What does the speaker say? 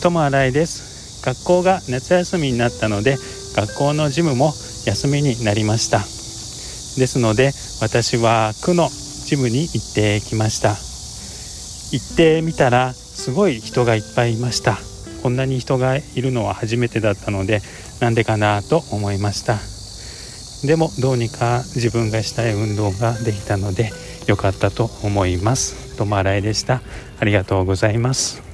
友新井です学校が夏休みになったので学校のジムも休みになりましたですので私は区のジムに行ってきました行ってみたらすごい人がいっぱいいましたこんなに人がいるのは初めてだったのでなんでかなと思いましたでもどうにか自分がしたい運動ができたので良かったと思います。ともあらいでした。ありがとうございます。